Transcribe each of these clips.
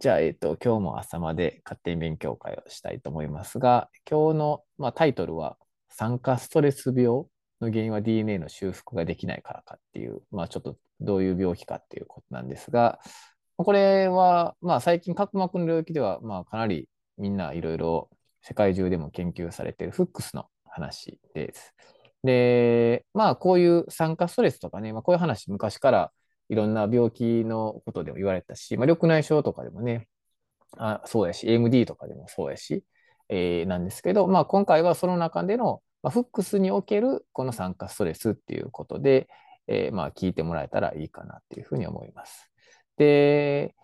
じゃあ、えっ、と、今日も朝まで勝手に勉強会をしたいと思いますが、今日の、まあ、タイトルは、酸化ストレス病の原因は DNA の修復ができないからかっていう、まあ、ちょっとどういう病気かっていうことなんですが、これは、まあ、最近角膜の領域では、まあ、かなりみんないろいろ世界中でも研究されているフックスの話です。で、まあ、こういう酸化ストレスとかね、まあ、こういう話昔からいろんな病気のことでも言われたし、まあ、緑内障とかでもね、あそうやし、AMD とかでもそうやし、えー、なんですけど、まあ、今回はその中での、まあ、フックスにおけるこの酸化ストレスっていうことで、えー、まあ、聞いてもらえたらいいかなっていうふうに思います。で、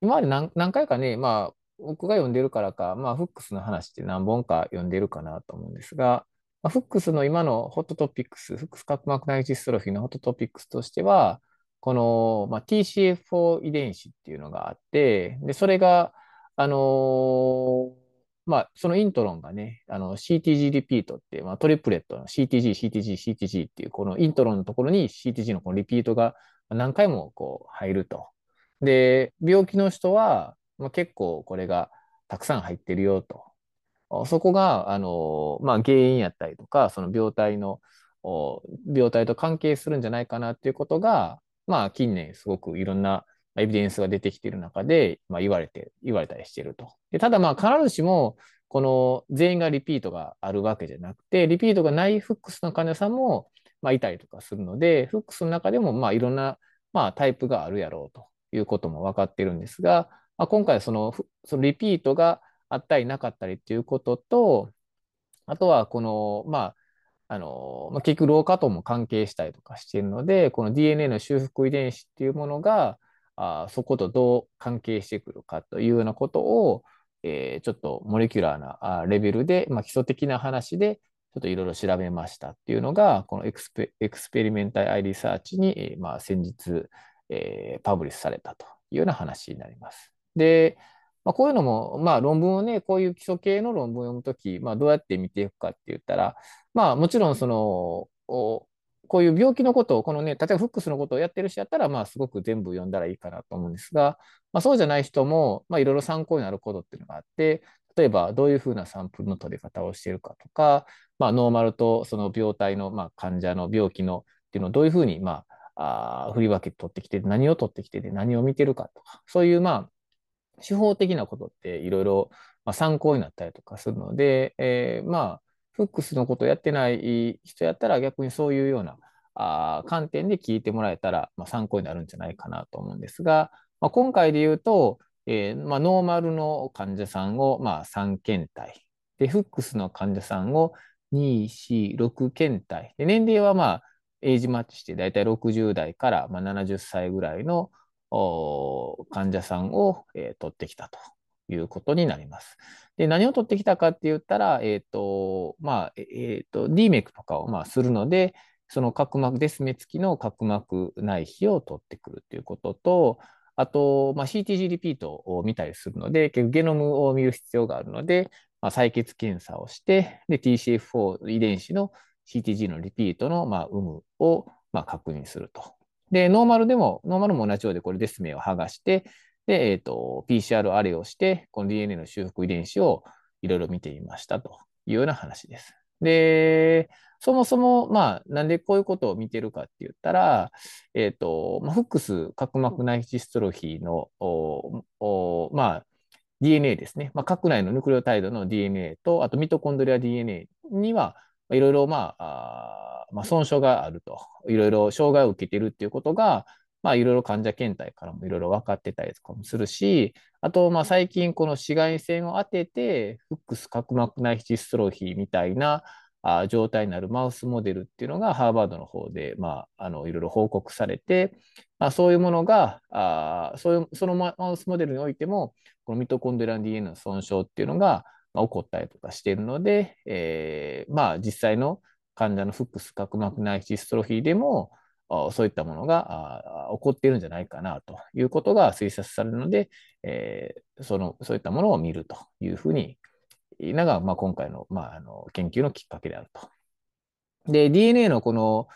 今まで何何回かね、まあ、僕が読んでるからか、まあ、フックスの話って何本か読んでるかなと思うんですが、まあ、フックスの今のホットトピックス、フックス角膜内ジストロフィーのホットトピックスとしては、この、まあ、TCF4 遺伝子っていうのがあって、で、それが、あのー、まあ、そのイントロンがね、あの CTG リピートって、まあ、トリプレットの CTG、CTG、CTG っていう、このイントロンのところに CTG のこのリピートが何回もこう入ると。で、病気の人は、まあ、結構これがたくさん入ってるよと。そこが、あの、まあ、原因やったりとか、その病態の、病態と関係するんじゃないかなっていうことが、まあ、近年すごくいろんなエビデンスが出てきている中で、まあ、言われて、言われたりしていると。でただ、まあ、必ずしも、この全員がリピートがあるわけじゃなくて、リピートがないフックスの患者さんも、まあ、いたりとかするので、フックスの中でも、まあ、いろんな、まあ、タイプがあるやろうということも分かっているんですが、まあ、今回その、そのリピートがあったりなかったりっていうことと、あとは、この、まあ、あの、まあ、結局老化とも関係したりとかしているので、この DNA の修復遺伝子っていうものが、あそことどう関係してくるかというようなことを、えー、ちょっと molecular なレベルで、まあ、基礎的な話で、ちょっといろいろ調べましたっていうのが、このエクスペ Experimental Eye Research に、まあ、先日、えー、 publish されたというような話になります。で、まあ、こういうのも、まあ、論文をね、こういう基礎系の論文を読むとき、まあ、どうやって見ていくかって言ったら、まあ、もちろん、その、こういう病気のことを、このね、例えばフックスのことをやってる人やったら、まあ、すごく全部読んだらいいかなと思うんですが、まあ、そうじゃない人も、まあ、いろいろ参考になることっていうのがあって、例えば、どういうふうなサンプルの取り方をしているかとか、まあ、ノーマルとその病態の、まあ、患者の病気のっていうのをどういうふうに、まあ、あ振り分けて取ってきて、何を取ってきてで何を見てるかとか、そういう、まあ、手法的なことっていろいろ参考になったりとかするので、えー、まあ、フックスのことをやってない人やったら逆にそういうようなあ観点で聞いてもらえたら、まあ、参考になるんじゃないかなと思うんですが、まあ、今回で言うと、えーまあ、ノーマルの患者さんを、まあ、3検体。で、フックスの患者さんを2、4、6検体。で、年齢はまあ、エイジマッチしてだいたい60代から、まあ、70歳ぐらいの患者さんを、えー、取ってきたということになります。で、何を取ってきたかって言ったら、えっ、ー、と、まあ、え、ー、と、DMEC とかをまあするので、その角膜、デスメ付きの角膜内皮を取ってくるということと、あと、まあ、CTG リピートを見たりするので、結局ゲノムを見る必要があるので、まあ、採血検査をして、で、TCF4 遺伝子の CTG のリピートの、まあ、有無を、まあ、確認するとで、ノーマルでも、ノーマルも同じようで、これデスメを剥がして、で、えっ、ー、と、PCR アレをして、この DNA の修復遺伝子をいろいろ見てみましたというような話です。で、そもそも、まあ、なんでこういうことを見てるかって言ったら、えっ、ー、と、ま、フックス角膜内ヒストロフィーの、まあ、DNA ですね。まあ、核内のヌクレオタイドの DNA と、あとミトコンドリア DNA には、いろいろ、まあ、あまあ、損傷があると、いろいろ障害を受けているっていうことが、まあ、いろいろ患者検体からもいろいろ分かってたりとかもするし、あと、まあ、最近この紫外線を当てて、フックス角膜内ヒストロフィーみたいなあ状態になるマウスモデルっていうのがハーバードの方で、まあ、あのいろいろ報告されて、まあ、そういうものが、あそういうそのマウスモデルにおいても、このミトコンドリア DNA の損傷っていうのが、まあ、起こったりとかしているので、えー、まあ実際の患者のフックス角膜内ヒストロフィーでも、そういったものが起こっているんじゃないかなということが推察されるので、えー、そのそういったものを見るというふうに、なが、まあ、今回の,、まあ、あの研究のきっかけであると。で、DNA のこの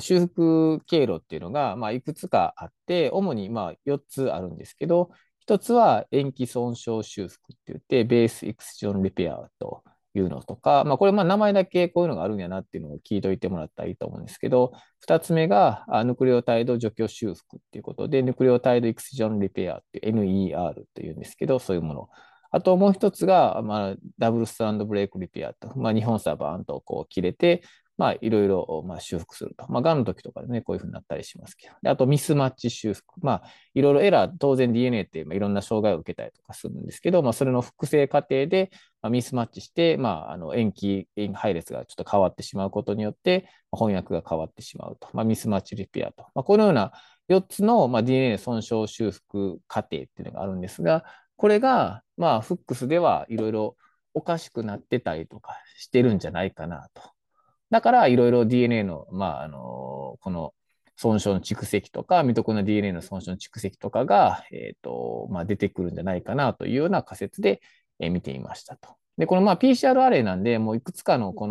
修復経路っていうのが、まあ、いくつかあって、主にまあ4つあるんですけど、一つは塩基損傷修復って言って、ベースエクスジョンリペアというのとか、まあ、これ、名前だけこういうのがあるんやなっていうのを聞いといてもらったらいいと思うんですけど、二つ目が、ヌクレオタイド除去修復っていうことで、ヌクレオタイドエクスジョンリペアって NER というんですけど、そういうもの。あともう一つが、まあ、ダブルスタンドブレイクリペアと、まあ、日本サーバーンとこう切れて、まあ、いろいろ、まあ、修復すると。まあ、癌の時とかでね、こういうふうになったりしますけど。であと、ミスマッチ修復。まあ、いろいろエラー、当然 DNA って、まあ、いろんな障害を受けたりとかするんですけど、まあ、それの複製過程で、まあ、ミスマッチして、まあ、あの、塩基、配列がちょっと変わってしまうことによって、翻訳が変わってしまうと。まあ、ミスマッチリペアと。まあ、このような4つの、まあ、DNA 損傷修復過程っていうのがあるんですが、これが、まあ、フックスではいろいろおかしくなってたりとかしてるんじゃないかなと。だから、いろいろ DNA の、まあ、あの、この損傷の蓄積とか、ミトコンド DNA の損傷の蓄積とかが、えっ、ー、と、まあ、出てくるんじゃないかなというような仮説で、えー、見ていましたと。で、このまあ PCR アレイなんで、もういくつかのこ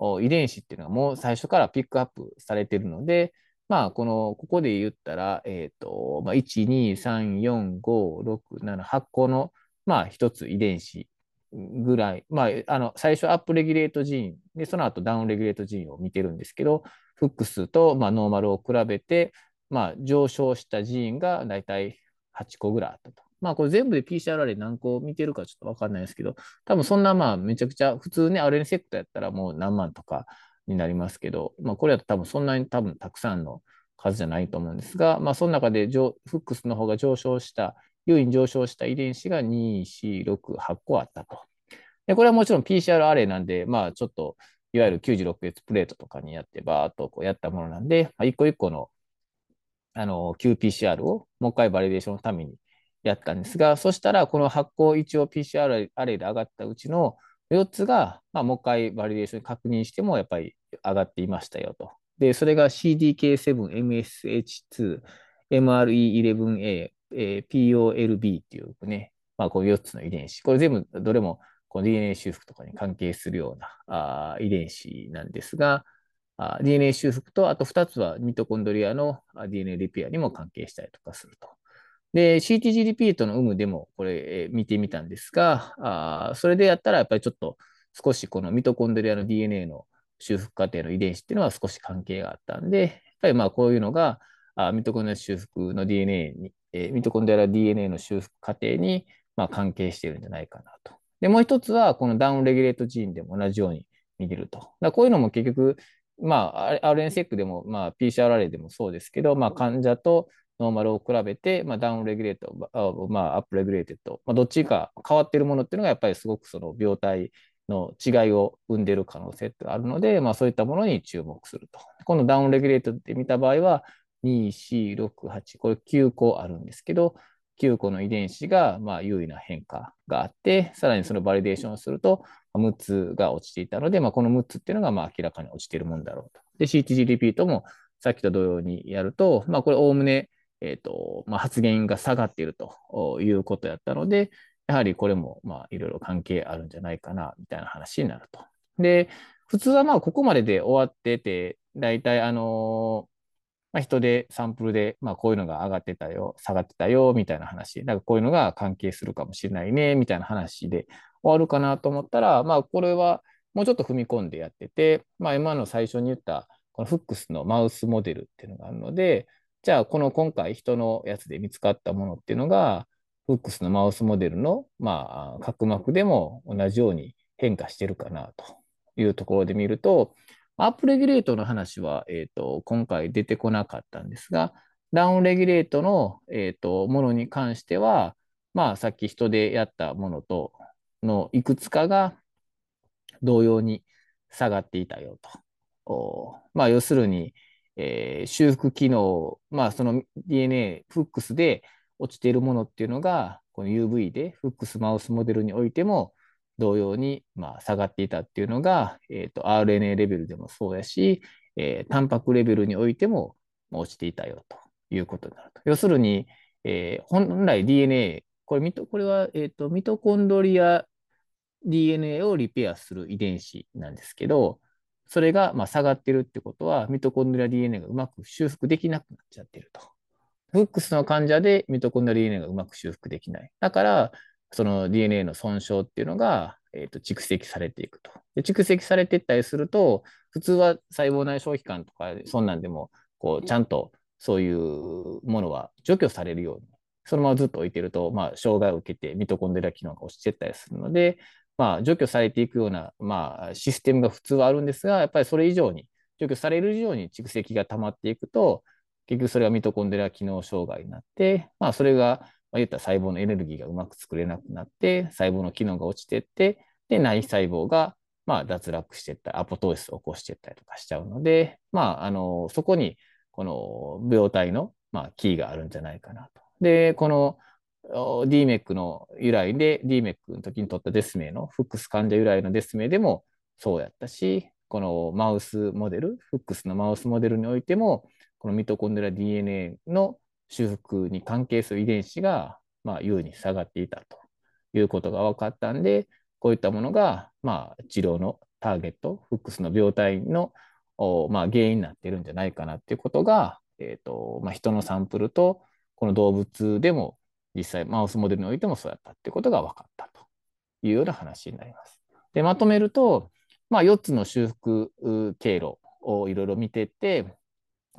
の遺伝子っていうのはもう最初からピックアップされてるので、まあ、この、ここで言ったら、えっ、ー、と、まあ、1、2、3、4、5、6、7、8個の、まあ、一つ遺伝子ぐらい、まあ、あの、最初アップレギュレートジーンで、その後ダウンレギュレートジーンを見てるんですけど、フックスと、まあ、ノーマルを比べて、まあ、上昇したジーンがだいたい8個ぐらいあったと。まあ、これ全部で PCR で何個見てるかちょっとわかんないですけど、多分そんなまあ、めちゃくちゃ、普通ね、RN セクトやったらもう何万とかになりますけど、まあ、これだと多分そんなに多分たくさんの数じゃないと思うんですが、まあ、その中でフックスの方が上昇した優位に上昇した遺伝子が2、4、6、8個あったと。で、これはもちろん PCR アレイなんで、まあちょっと、いわゆる96ウェルプレートとかにやって、バーっとこうやったものなんで、まあ、一個一個の、あの、qPCR をもう一回バリデーションのためにやったんですが、そしたら、この発行一応 PCR アレイで上がったうちの4つが、まあ、もう一回バリデーション確認しても、やっぱり上がっていましたよと。で、それが CDK7、MSH2、MRE11A、えー、POLB っていうね、まあ、こう4つの遺伝子。これ全部どれもこの DNA 修復とかに関係するようなあ遺伝子なんですが、DNA 修復と、あと2つはミトコンドリアの DNA リペアにも関係したりとかすると。で、CTG リピートの有無でもこれ、見てみたんですが、あそれでやったらやっぱりちょっと少しこのミトコンドリアの DNA の修復過程の遺伝子っていうのは少し関係があったんで、やっぱりまあこういうのがあミトコンドリア修復の DNA に、えー、ミトコンドリア DNA の修復過程にまあ関係しているんじゃないかなと。で、もう一つはこのダウンレギュレートジーンでも同じように見れると。だこういうのも結局、まあ、RNSEC でも、まあ、PCR アレイでもそうですけど、まあ、患者とノーマルを比べて、まあ、ダウンレギュレート、まあ、アップレギュレート、まあ、どっちか変わっているものっていうのが、やっぱりすごくその病態の違いを生んでいる可能性ってあるので、まあ、そういったものに注目すると。このダウンレギュレートで見た場合は、2、4、6、8、これ9個あるんですけど、9個の遺伝子がまあ優位な変化があって、さらにそのバリデーションをすると、6つが落ちていたので、まあ、この6つっていうのがまあ明らかに落ちているもんだろうと。で、CTG リピートもさっきと同様にやると、まあ、これおおむね、え、ー、と、まあ、発現が下がっているということやったので、やはりこれもまあいろいろ関係あるんじゃないかな、みたいな話になると。で、普通はまあここまでで終わってて、大体あのまあ、人でサンプルで、まあ、こういうのが上がってたよ、下がってたよ、みたいな話。なんかこういうのが関係するかもしれないね、みたいな話で終わるかなと思ったら、まあ、これはもうちょっと踏み込んでやってて、まあ、今の最初に言った、このフックスのマウスモデルっていうのがあるので、じゃあ、この今回人のやつで見つかったものっていうのが、フックスのマウスモデルの、まあ、角膜でも同じように変化してるかなというところで見ると、アップレギュレートの話は、えっ、と、今回出てこなかったんですが、ダウンレギュレートの、えっ、と、ものに関しては、まあ、さっき人でやったものとのいくつかが同様に下がっていたよと。まあ、要するに、えー、修復機能、まあ、その DNA、フックスで落ちているものっていうのが、この UV でフックスマウスモデルにおいても、同様に、まあ、下がっていたっていうのが、えーと、RNA レベルでもそうやし、えー、タンパクレベルにおいても落ちていたよということになると。要するに、えー、本来 DNA、これミトこれは、えーと、ミトコンドリア DNA をリペアする遺伝子なんですけど、それがまあ下がってるってことは、ミトコンドリア DNA がうまく修復できなくなっちゃってると。フックスの患者でミトコンドリア DNA がうまく修復できない。だから、その DNA の損傷っていうのが、えー、と蓄積されていくと。で蓄積されていったりすると、普通は細胞内消費管とか、そんなんでも、こう、ちゃんとそういうものは除去されるように、そのままずっと置いてると、まあ、障害を受けてミトコンドリア機能が落ちていったりするので、まあ、除去されていくような、まあ、システムが普通はあるんですが、やっぱりそれ以上に、除去される以上に蓄積が溜まっていくと、結局それがミトコンドリア機能障害になって、まあ、それが、まあ、言ったら細胞のエネルギーがうまく作れなくなって、細胞の機能が落ちていって、で、内細胞が、まあ、脱落していったり、アポトーシスを起こしていったりとかしちゃうので、まあ、あの、そこに、この病態の、まあ、キーがあるんじゃないかなと。で、この DMEC の由来で、DMEC の時に取ったデス名の、フックス患者由来のデス名でもそうやったし、このマウスモデル、フックスのマウスモデルにおいても、このミトコンドリア DNA の修復に関係する遺伝子が、まあ、優に下がっていたということが分かったんで、こういったものが、まあ、治療のターゲット、フックスの病態の、まあ、原因になっているんじゃないかなっていうことが、えーとまあ、人のサンプルと、この動物でも実際マウスモデルにおいてもそうやったっていうことが分かったというような話になります。でまとめると、まあ、4つの修復経路をいろいろ見てって、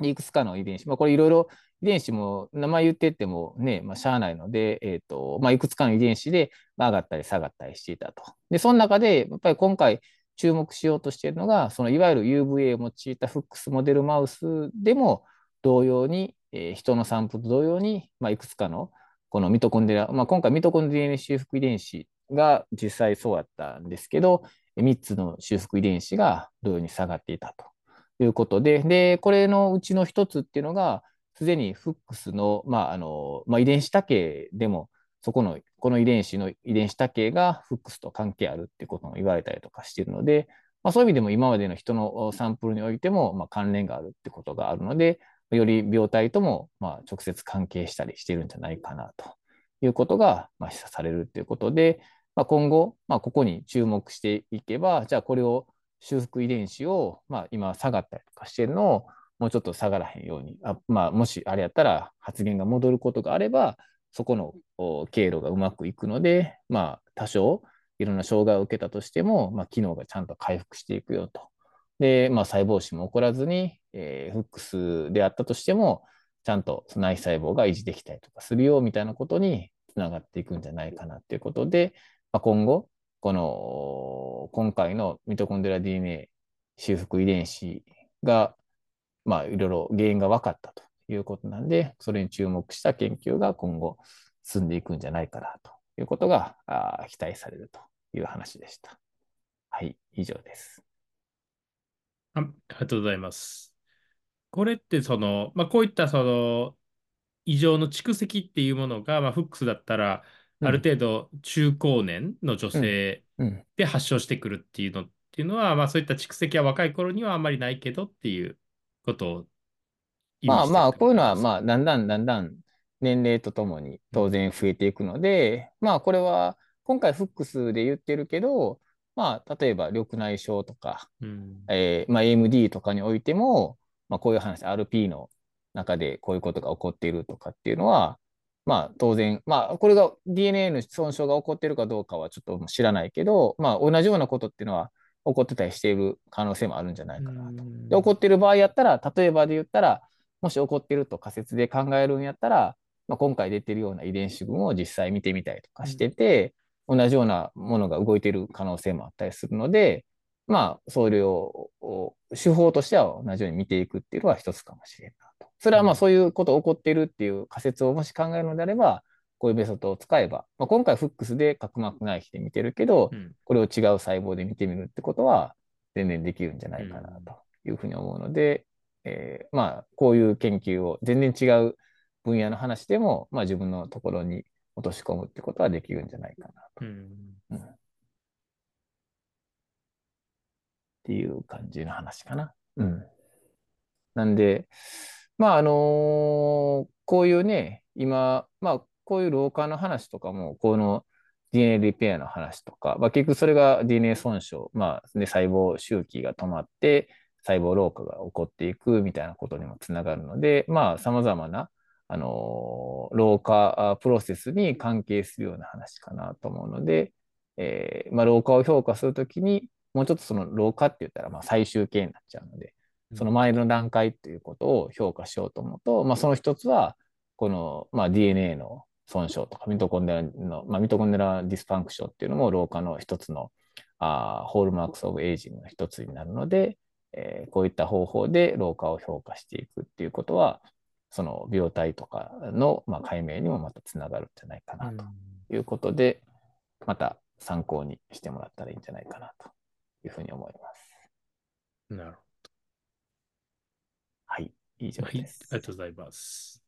いくつかの遺伝子、まあ、これいろいろ遺伝子も名前言っててもね、まあ、しゃあないので、えーとまあ、いくつかの遺伝子で上がったり下がったりしていたと。で、その中で、やっぱり今回注目しようとしているのが、そのいわゆる UVA を用いたフックスモデルマウスでも同様に、えー、人の散布と同様に、まあ、いくつかのこのミトコンデリア、まあ、今回ミトコンデリア DNA 修復遺伝子が実際そうやったんですけど、3つの修復遺伝子が同様に下がっていたと。いうことで、で、これのうちの一つっていうのが、すでにフックスの、まあ、あの、まあ、遺伝子多形でも、そこの、この遺伝子の遺伝子多形がフックスと関係あるっていうことも言われたりとかしているので、まあ、そういう意味でも今までの人のサンプルにおいても、まあ、関連があるってことがあるので、より病態とも、まあ、直接関係したりしているんじゃないかなということが、まあ、示唆されるっていうことで、まあ、今後、まあ、ここに注目していけば、じゃあこれを修復遺伝子を、まあ、今下がったりとかしているのを、もうちょっと下がらへんように、あまあ、もしあれやったら発言が戻ることがあれば、そこの経路がうまくいくので、まあ、多少いろんな障害を受けたとしても、まあ、機能がちゃんと回復していくよと。で、まあ、細胞死も起こらずに、えー、フックスであったとしても、ちゃんと内細胞が維持できたりとかするよみたいなことにつながっていくんじゃないかなっていうことで、まあ、今後、この今回のミトコンドリア DNA 修復遺伝子が、まあ、いろいろ原因が分かったということなんで、それに注目した研究が今後進んでいくんじゃないかなということが期待されるという話でした。はい、以上です。あありがとうございます。これってその、まあ、こういったその異常の蓄積っていうものが、まあ、フックスだったら、ある程度中高年の女性で発症してくるっていうのっていうのは、まあそういった蓄積は若い頃にはあんまりないけどっていうことをまあまあ、こういうのは、まあ、だんだんだんだん年齢とともに当然増えていくので、まあこれは今回フックスで言ってるけど、まあ例えば緑内障とか、うん、えー、まあ、AMD とかにおいても、まあこういう話、RP の中でこういうことが起こっているとかっていうのは、まあ当然、まあこれが DNA の損傷が起こっているかどうかはちょっと知らないけど、まあ同じようなことっていうのは起こってたりしている可能性もあるんじゃないかなと。で、起こっている場合やったら、例えばで言ったら、もし起こっていると仮説で考えるんやったら、まあ、今回出てるような遺伝子群を実際見てみたりとかしてて、うん、同じようなものが動いている可能性もあったりするので、まあ、それを手法としては同じように見ていくっていうのは一つかもしれんなと。それはまあそういうこと起こっているっていう仮説をもし考えるのであれば、こういうメソッドを使えば、まあ、今回フックスで角膜内皮で見てるけど、うん、これを違う細胞で見てみるってことは全然できるんじゃないかなというふうに思うので、うん、えー、まあこういう研究を全然違う分野の話でも、まあ、自分のところに落とし込むってことはできるんじゃないかなと。うん、っていう感じの話かな。うん。なんで、まあ、あのー、こういうね、今、まあ、こういう老化の話とかも、この DNA リペアの話とか、まあ、結局それが DNA 損傷、まあ、ね、細胞周期が止まって、細胞老化が起こっていくみたいなことにもつながるので、まあ、様々なあの、老化プロセスに関係するような話かなと思うので、えー、まあ、老化を評価するときに、もうちょっとその老化って言ったらまあ最終形になっちゃうので、その前の段階ということを評価しようと思うと、まあ、その一つは、この、まあ、DNA の損傷とか、ミトコンデラの、まあ、ミトコンデラディスファンクションっていうのも老化の一つのあ Hallmarks of Aging の一つになるので、えー、こういった方法で老化を評価していくっていうことは、その病態とかの、まあ、解明にもまたつながるんじゃないかなということで、また参考にしてもらったらいいんじゃないかなというふうに思います。なるほど。はい、以上です、はい。ありがとうございます。